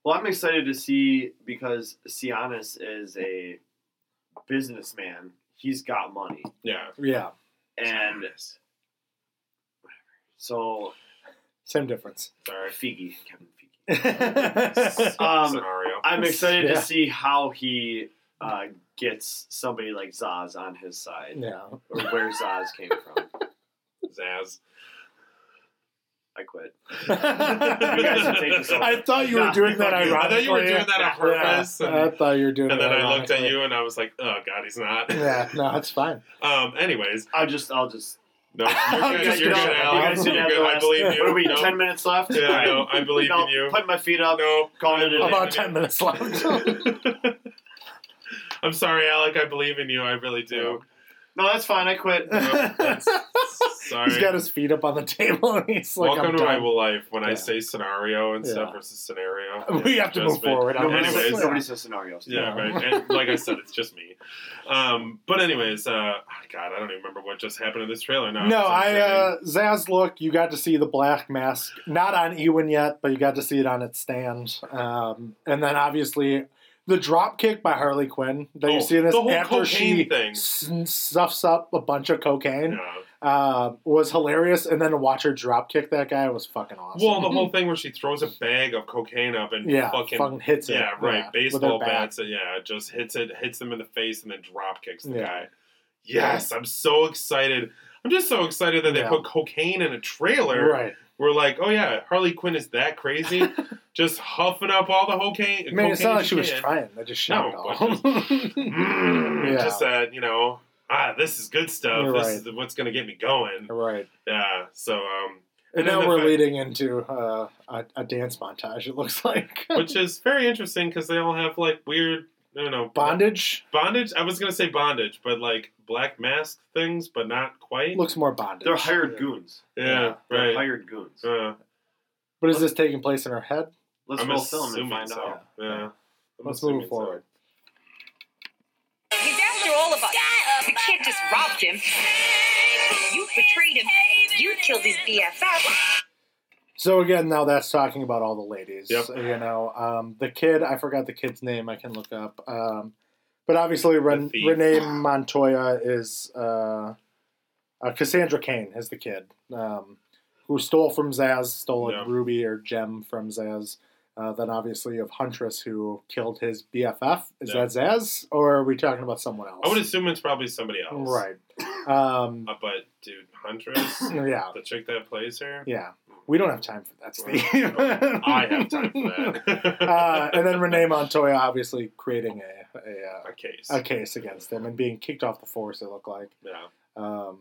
Well, I'm excited to see because Sionis is a businessman. He's got money. Yeah, yeah. and so Same difference. Sorry. Figgy, Kevin Figgy. Um, scenario. I'm excited Yeah. to see how he uh, gets somebody like Zsasz on his side, Yeah. or where Zsasz came from. Zsasz. I quit. guys should take this. I thought you were Nah, doing that fuck you. I ironically. thought you were doing that on purpose. Yeah, and, I thought you were doing and it then I looked at you and I was like, oh god, he's not. Yeah, no, it's fine. Um. Anyways, I'll just, I'll just. no, you're good. You're good, you guys You're good. the I believe you. What are we? No. Ten minutes left. Yeah, no, I believe No, in you. Putting my feet up. No, Calling it. About ten minutes left. I'm sorry, Alec. I believe in you. I really do. No, that's fine. I quit. Sorry. He's got his feet up on the table and he's like, Welcome I'm to my done. whole life when I Yeah. say scenario and stuff Yeah. versus scenario. We have to Just move me. forward. on Nobody, this. Anyways. says, nobody says scenarios. Yeah, Yeah. right. And like I said, it's just me. Um, but anyways, uh, oh God, I don't even remember what just happened in this trailer. Now, No, It's I uh, Zsasz look. You got to see the black mask, not on Ewan yet, but you got to see it on its stand. Um, and then obviously the drop kick by Harley Quinn that you Oh, see in this after she thing. stuffs up a bunch of cocaine Yeah. uh, was hilarious. And then to watch her drop kick that guy was fucking awesome. Well, the whole thing where she throws a bag of cocaine up and yeah, fucking, fucking, hits it. yeah, right, with her baseball bats. It, yeah, just hits it, hits them in the face, and then drop kicks the Yeah. guy. Yes, I'm so excited. I'm just so excited that they Yeah. put cocaine in a trailer. Right. We're like, oh yeah, Harley Quinn is that crazy, just huffing up all the cocaine. I mean, it's not like she was can. trying. They just shot No, it but all. Mm, Yeah. Just that, you know, ah, this is good stuff. You're this right. is what's going to get me going. right. Yeah. So, um, And, then now we're fact- leading into uh, a, a dance montage. It looks like which is very interesting because they all have like weird, I don't know, bondage Bondage. I was going to say bondage, but like black mask things, but not quite. looks more bondage. They're hired goons. yeah, They're right. Hired goons. Uh, But is this taking place in her head? Let's I'm roll film and find so. out. Yeah. I'm Let's move forward. He's after all of us. The kid just robbed him. You betrayed him. You killed his BFF. So again, now that's talking about all the ladies. Yep. You know, um, the kid. I forgot the kid's name. I can look up. Um, but obviously, Ren- Renee Montoya is uh, uh, Cassandra Cain is the kid um, who stole from Zsasz, stole a ruby or gem from Zsasz. Uh, then obviously you have Huntress who killed his BFF. Is Yep. that Zsasz, or are we talking about someone else? I would assume it's probably somebody else. Right. Um, Uh, but dude, Huntress, yeah. the chick that plays her. Yeah. We don't have time for that, Steve. I have time for that. uh, and then Renee Montoya obviously creating a, a, a case. uh, a case against him and being kicked off the force, it looked like. Yeah. Um,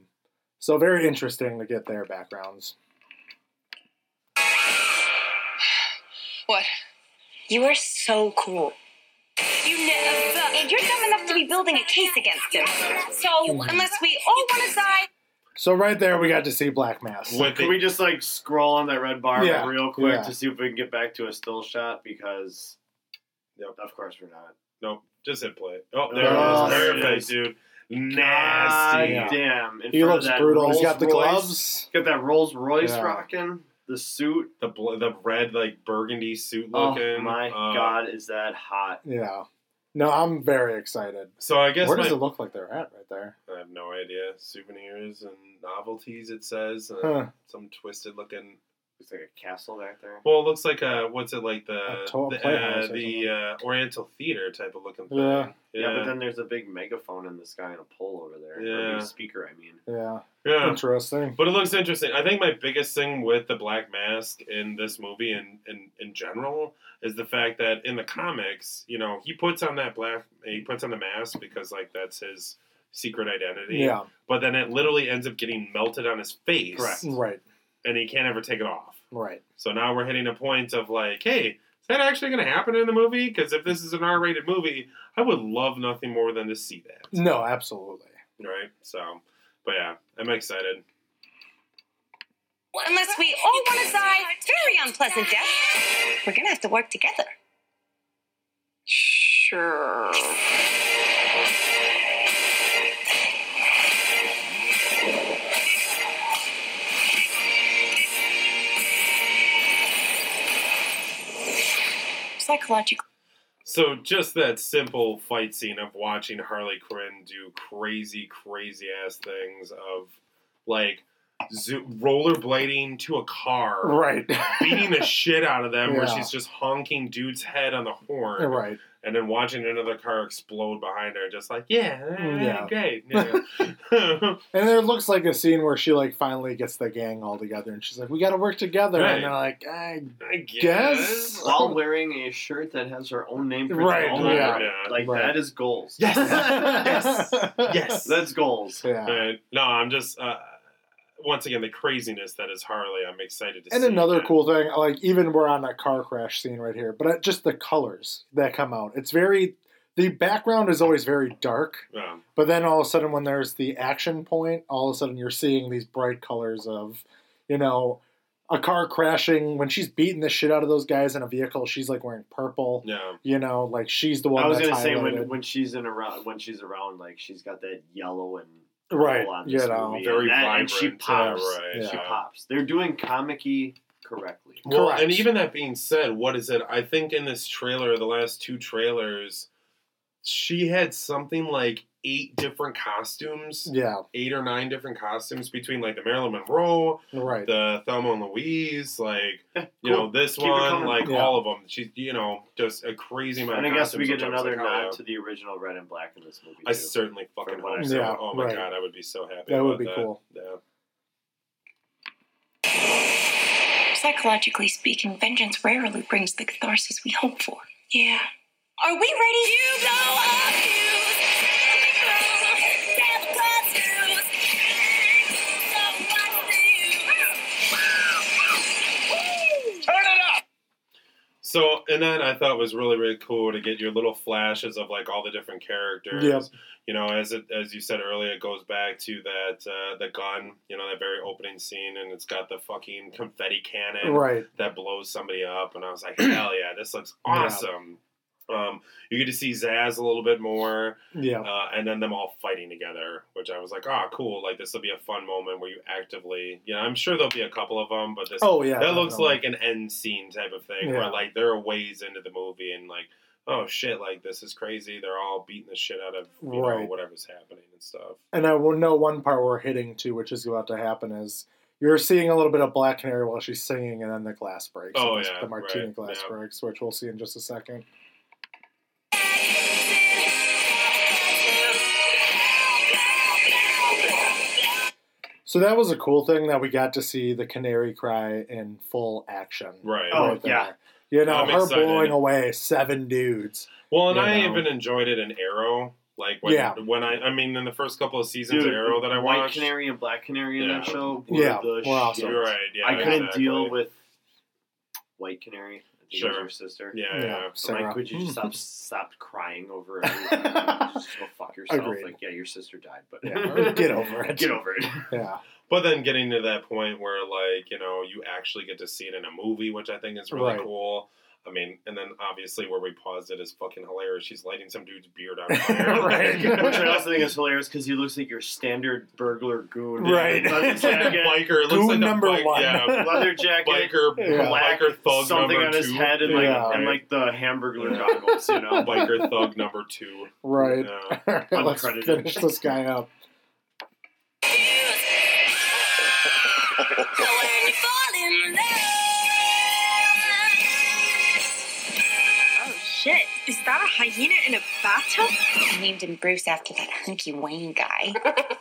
so very interesting to get their backgrounds. What? You are so cool. You never. And you're dumb enough to be building a case against him. So, unless we all want to die, So right there, we got to see Black Mask. With Can we just like scroll on that red bar Yeah, real quick yeah. to see if we can get back to a still shot? Because, Yep. of course we're not. Nope. Just hit play. Oh, oh there Oh, it is. there Perfect, it is. dude. Nasty. Yeah. damn! In he front of looks that brutal. He's got the Rolls-Royce- gloves. Got that Rolls Royce Yeah. rocking the suit. The bl- the red like burgundy suit looking. Oh my Uh, god, is that hot? Yeah. No, I'm very excited. So I guess Where my, does it look like they're at right there? I have no idea. Souvenirs and novelties. It says uh, Huh. some twisted looking. Looks like a castle back there. Well, it looks like a what's it like the the, uh, the uh, Oriental theater type of looking thing. Yeah. Yeah. but then there's a big megaphone in the sky and a pole over there. Or a Yeah. big speaker, I mean. Yeah. yeah. Interesting. But it looks interesting. I think my biggest thing with the Black Mask in this movie and in, in general is the fact that in the comics, you know, he puts on that black, he puts on the mask because like that's his secret identity. Yeah. But then it literally ends up getting melted on his face. Correct. Right. And he can't ever take it off. Right. So now we're hitting a point of like, hey, is that actually going to happen in the movie? Because if this is an R-rated movie, I would love nothing more than to see that. No, absolutely. Right. So, but yeah, I'm excited. unless we all want to die very unpleasant death, we're going to have to work together. Sure. Psychological. So just that simple fight scene of watching Harley Quinn do crazy, crazy ass things of like zo- rollerblading to a car, Right. beating the shit out of them, where she's just honking dude's head on the horn, right. And then watching another car explode behind her, just like yeah, eh, Yeah. great. Yeah. And there looks like a scene where she like finally gets the gang all together, and she's like, "We got to work together." Right. And they're like, "I I guess." guess. While wearing a shirt that has her own name printed Right, all over yeah. it. Like Right. that is goals. Yes. yes. Yes. That's goals. yeah. No, I'm just uh, once again the craziness that is Harley. I'm excited to And see. And another that. cool thing, like even we're on a car crash scene right here, but just the colors that come out. It's very the background is always very dark, Um, but then all of a sudden when there's the action point, all of a sudden you're seeing these bright colors of, you know, a car crashing when she's beating the shit out of those guys in a vehicle. She's like wearing purple. yeah. You know, like she's the one. I was that's gonna say when when she's in around when she's around like she's got that yellow and right, purple on you know, movie, Very and, that, and she vibrant, yeah, pops. right, She yeah. pops. They're doing comic-y correctly. Well, Correct. and even that being said, what is it? I think in this trailer, the last two trailers, she had something like eight different costumes, yeah, eight or nine different costumes between like the Marilyn Monroe, right. the Thelma and Louise, like Yeah, you know this Keep one, like Yeah. all of them. She's you know just a crazy amount. And I guess we get which I another like, oh, nod to the original Red and Black in this movie. I too. certainly fucking From what hope I so. Yeah, oh my right. god, I would be so happy. That would be that. cool. Yeah. Psychologically speaking, vengeance rarely brings the catharsis we hope for. Yeah. Are we ready? You blow up So, and then I thought was really really cool to get your little flashes of like all the different characters. Yep. You know, as it as you said earlier, it goes back to that uh, the gun. You know, that very opening scene, and it's got the fucking confetti cannon Right. that blows somebody up, and I was like, hell yeah, this looks awesome. Um, you get to see Zsasz a little bit more, Yeah. uh, and then them all fighting together, which I was like, oh, cool. Like this will be a fun moment where you actively, you know, I'm sure there'll be a couple of them, but this Oh yeah. that looks like an end scene type of thing Yeah. where like there are ways into the movie and like oh shit like this is crazy they're all beating the shit out of you know Right. whatever's happening and stuff And I will know one part we're hitting to, which is about to happen, is you're seeing a little bit of Black Canary while she's singing, and then the glass breaks. Oh, the- yeah, the martini right, glass yeah. breaks, which we'll see in just a second. So that was a cool thing that we got to see the canary cry in full action. right Oh, right there. yeah. Uh, you know, I'm her excited. blowing away seven dudes. well and i know. even enjoyed it in arrow like when, Yeah. when i i mean in the first couple of seasons Dude, of arrow that i watched, White Canary and Black Canary in that show. Were Yeah, the were shit. awesome. you're right yeah I couldn't exactly. deal with White Canary. I think it was Sure. your sister. yeah Yeah, yeah, I'm Sarah. like, could you hmm. just stop stop crying over it? just go fuck yourself. Agreed. Like, yeah, your sister died, but Yeah, get over it. Get over it. Yeah. But then getting to that point where, like, you know, you actually get to see it in a movie, which I think is really Right. cool. I mean, and then obviously where we paused it is fucking hilarious. She's lighting some dude's beard on fire. Right. Which I also think is hilarious because he looks like your standard burglar goon. Right. Leather like a jacket, biker. It looks Goon like number bike- one. Yeah, leather jacket, biker, Yeah. black, biker thug something number on his two. head, and like Yeah. and like the hamburger goggles. You know, biker thug number two. Right. Yeah. Let's Uncredited. finish this guy up. Is that a hyena in a bathtub? I Named him Bruce after that hunky Wayne guy.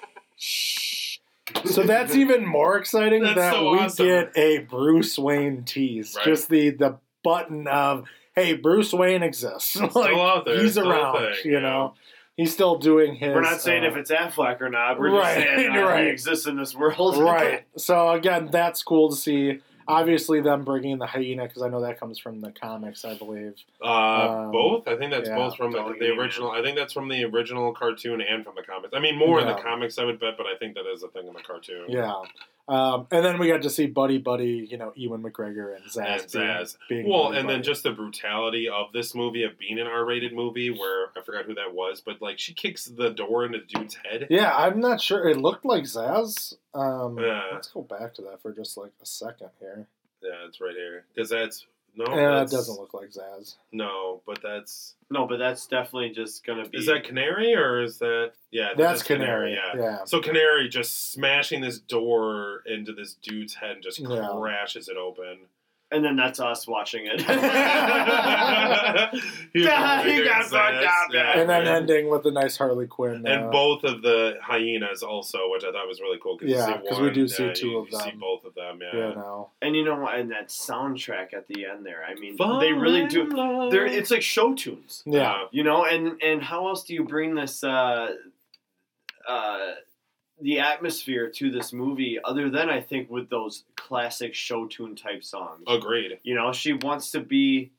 So that's even more exciting That's that so we awesome. get a Bruce Wayne tease. Right. Just the the button of hey, Bruce Wayne exists. It's still out there. He's still a around. thing, you yeah. know, he's still doing his. we're not saying uh, if it's Affleck or not. We're Right, just saying uh, right. he exists in this world. right. So again, that's cool to see. Obviously, them bringing the hyena because I know that comes from the comics, I believe. Uh, Um, both. I think that's yeah. both from the, the original. I think that's from the original cartoon and from the comics. I mean, more in the comics, I would bet, but I think that is a thing in the cartoon. Yeah. Um, and then we got to see Buddy Buddy, you know, Ewan McGregor and Zsasz. And being- Zsasz. Being, Well, Buddy and then Buddy. just the brutality of this movie of being an R-rated movie, where I forgot who that was, but like she kicks the door into the dude's head. Yeah, I'm not sure. It looked like Zsasz. Um. Let's go back to that for just like a second here. Yeah, it's right here because that's No, yeah, it doesn't look like Zsasz. No, but that's No, but that's definitely just gonna be. is that Canary or is that yeah? I think That's Canary. yeah. Yeah. So Canary just smashing this door into this dude's head and just Yeah. crashes it open. And then that's us watching it. he Yeah, he got fucked yeah. And then ending with a nice Harley Quinn. and uh, both of the hyenas also, which I thought was really cool. Yeah, you 'cause see we do see yeah, two you, of you see them. both of them. Yeah. you know. and you know what? And that soundtrack at the end there. I mean, they really do. They're it's like show tunes. Yeah. You know, and and how else do you bring this uh uh the atmosphere to this movie other than I think with those classic show tune type songs. Agreed. You know, she wants to be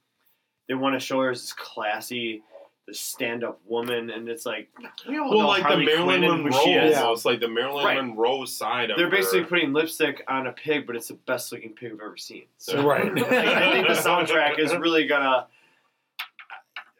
they want to show her as this classy the stand up woman and it's like we all Well, know like Harley the Marilyn Quinn and who Monroe, she is. almost like the Marilyn Right. Monroe side of it. They're basically her. putting lipstick on a pig, but it's the best looking pig I've ever seen. So Right. I think the soundtrack is really gonna.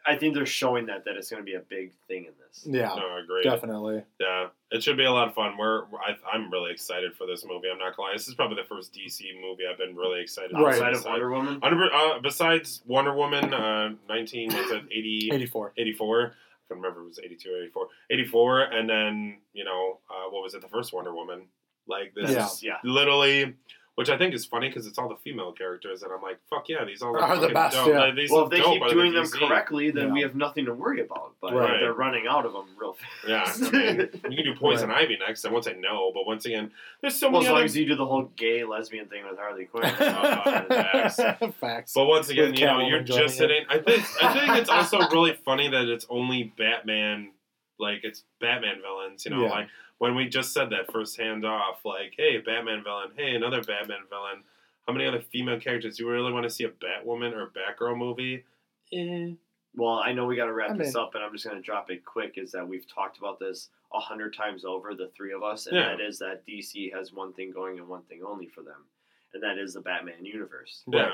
I think they're showing that that it's gonna be a big thing in this. Yeah. No, agree. Definitely. Yeah, it should be a lot of fun. We're I, I'm really excited for this movie. I'm not gonna lie. This is probably the first DC movie I've been really excited about. Right. Outside of Besides- Wonder Woman, Under, uh, besides Wonder Woman, uh, 19, what's it, 80, 84. 84? I can't remember if it was 82 or 84. 84, and then, you know, uh, what was it, the first Wonder Woman? Like, this Yeah. is yeah. literally, which I think is funny because it's all the female characters, and I'm like, fuck yeah, these all look Are the fucking best, dope. yeah. Like, these Well, if they dope keep doing the them correctly, then we have nothing to worry about. But Right. they're running out of them real fast. Yeah, I mean, you can do Poison Ivy next. I won't say no, but once again, there's so well, many as long other as you do the whole gay lesbian thing with Harley Quinn. Oh, oh, facts. Facts. But once again, With you know, Catwoman you're just it. sitting. I think I think it's also really funny that it's only Batman, like it's Batman villains. You know, Yeah. like when we just said that first hand off, like, hey, Batman villain, hey, another Batman villain. How many other female characters? Do you really want to see a Batwoman or Batgirl movie? Eh. Well, I know we got to wrap I this up, and I'm just going to drop it quick. Is that we've talked about this a hundred times over, the three of us, and Yeah. that is that DC has one thing going and one thing only for them, and that is the Batman universe. Yeah.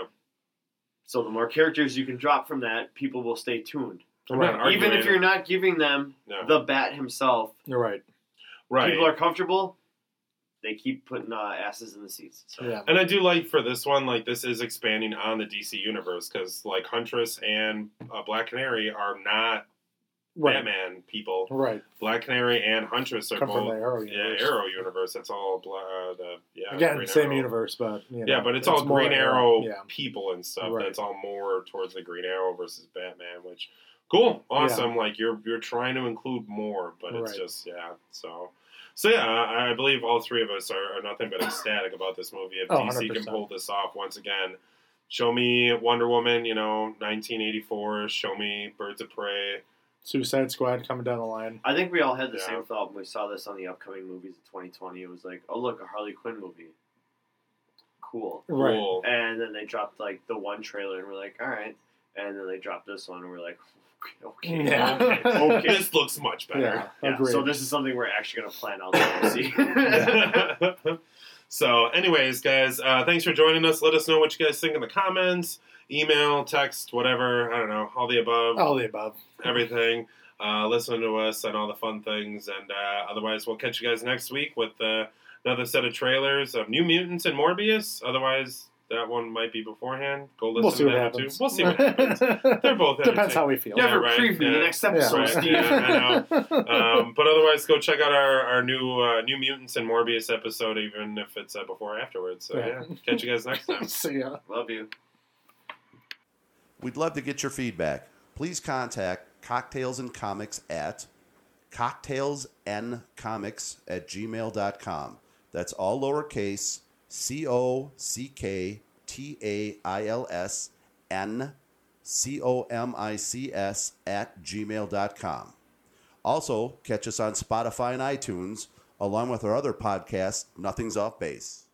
So the more characters you can drop from that, people will stay tuned. Right. Even if you're not giving them No. the Bat himself, You're right. Right. people are comfortable. They keep putting uh, asses in the seats. So. Yeah. And I do like for this one, like this is expanding on the DC universe because like Huntress and uh, Black Canary are not Right. Batman people. Right. Black Canary and Huntress are Come from both the Arrow yeah universe. Arrow universe. That's all bla- uh, the yeah Again, Green same Arrow. universe, but you know, Yeah, but it's, all Green Arrow Yeah. people and stuff. Right. That's all more towards the Green Arrow versus Batman, which cool, awesome. Like you're you're trying to include more, but it's Right. just yeah. So so yeah, I, I believe all three of us are, are nothing but ecstatic about this movie. If Oh, DC can 100%. pull this off once again, show me Wonder Woman, you know, 1984. Show me Birds of Prey. Suicide Squad coming down the line. I think we all had the Yeah. same thought when we saw this on the upcoming movies of 2020. It was like, oh look, a Harley Quinn movie. Cool. Right. Cool. And then they dropped like the one trailer, and we're like, all right. And then they dropped this one, and we're like, okay, okay, Yeah. okay, okay. This looks much better. Yeah. Yeah, so this is something we're actually going to plan out to see. so, anyways, guys, uh, thanks for joining us. Let us know what you guys think in the comments, email, text, whatever. I don't know, all the above, All the above. everything. Uh, listen to us and all the fun things. And uh, otherwise, we'll catch you guys next week with uh, another set of trailers of New Mutants and Morbius. Otherwise, that one might be beforehand. Go listen We'll see to what that happens. too. We'll see what happens. They're both Depends entertaining. how we feel. Yeah, Never right, preview yeah. the next episode, Right, Steve. yeah, I um, but otherwise, go check out our, our new uh, New Mutants and Morbius episode, even if it's uh, before or afterwards. So yeah, Yeah. catch you guys next time. See ya. Love you. We'd love to get your feedback. Please contact Cocktails and Comics at cocktailsncomics at gmail.com. That's all lowercase C O C K T A I L S N C O M I C S at gmail.com. Also, catch us on Spotify and iTunes, along with our other podcast, Nothing's Off Base.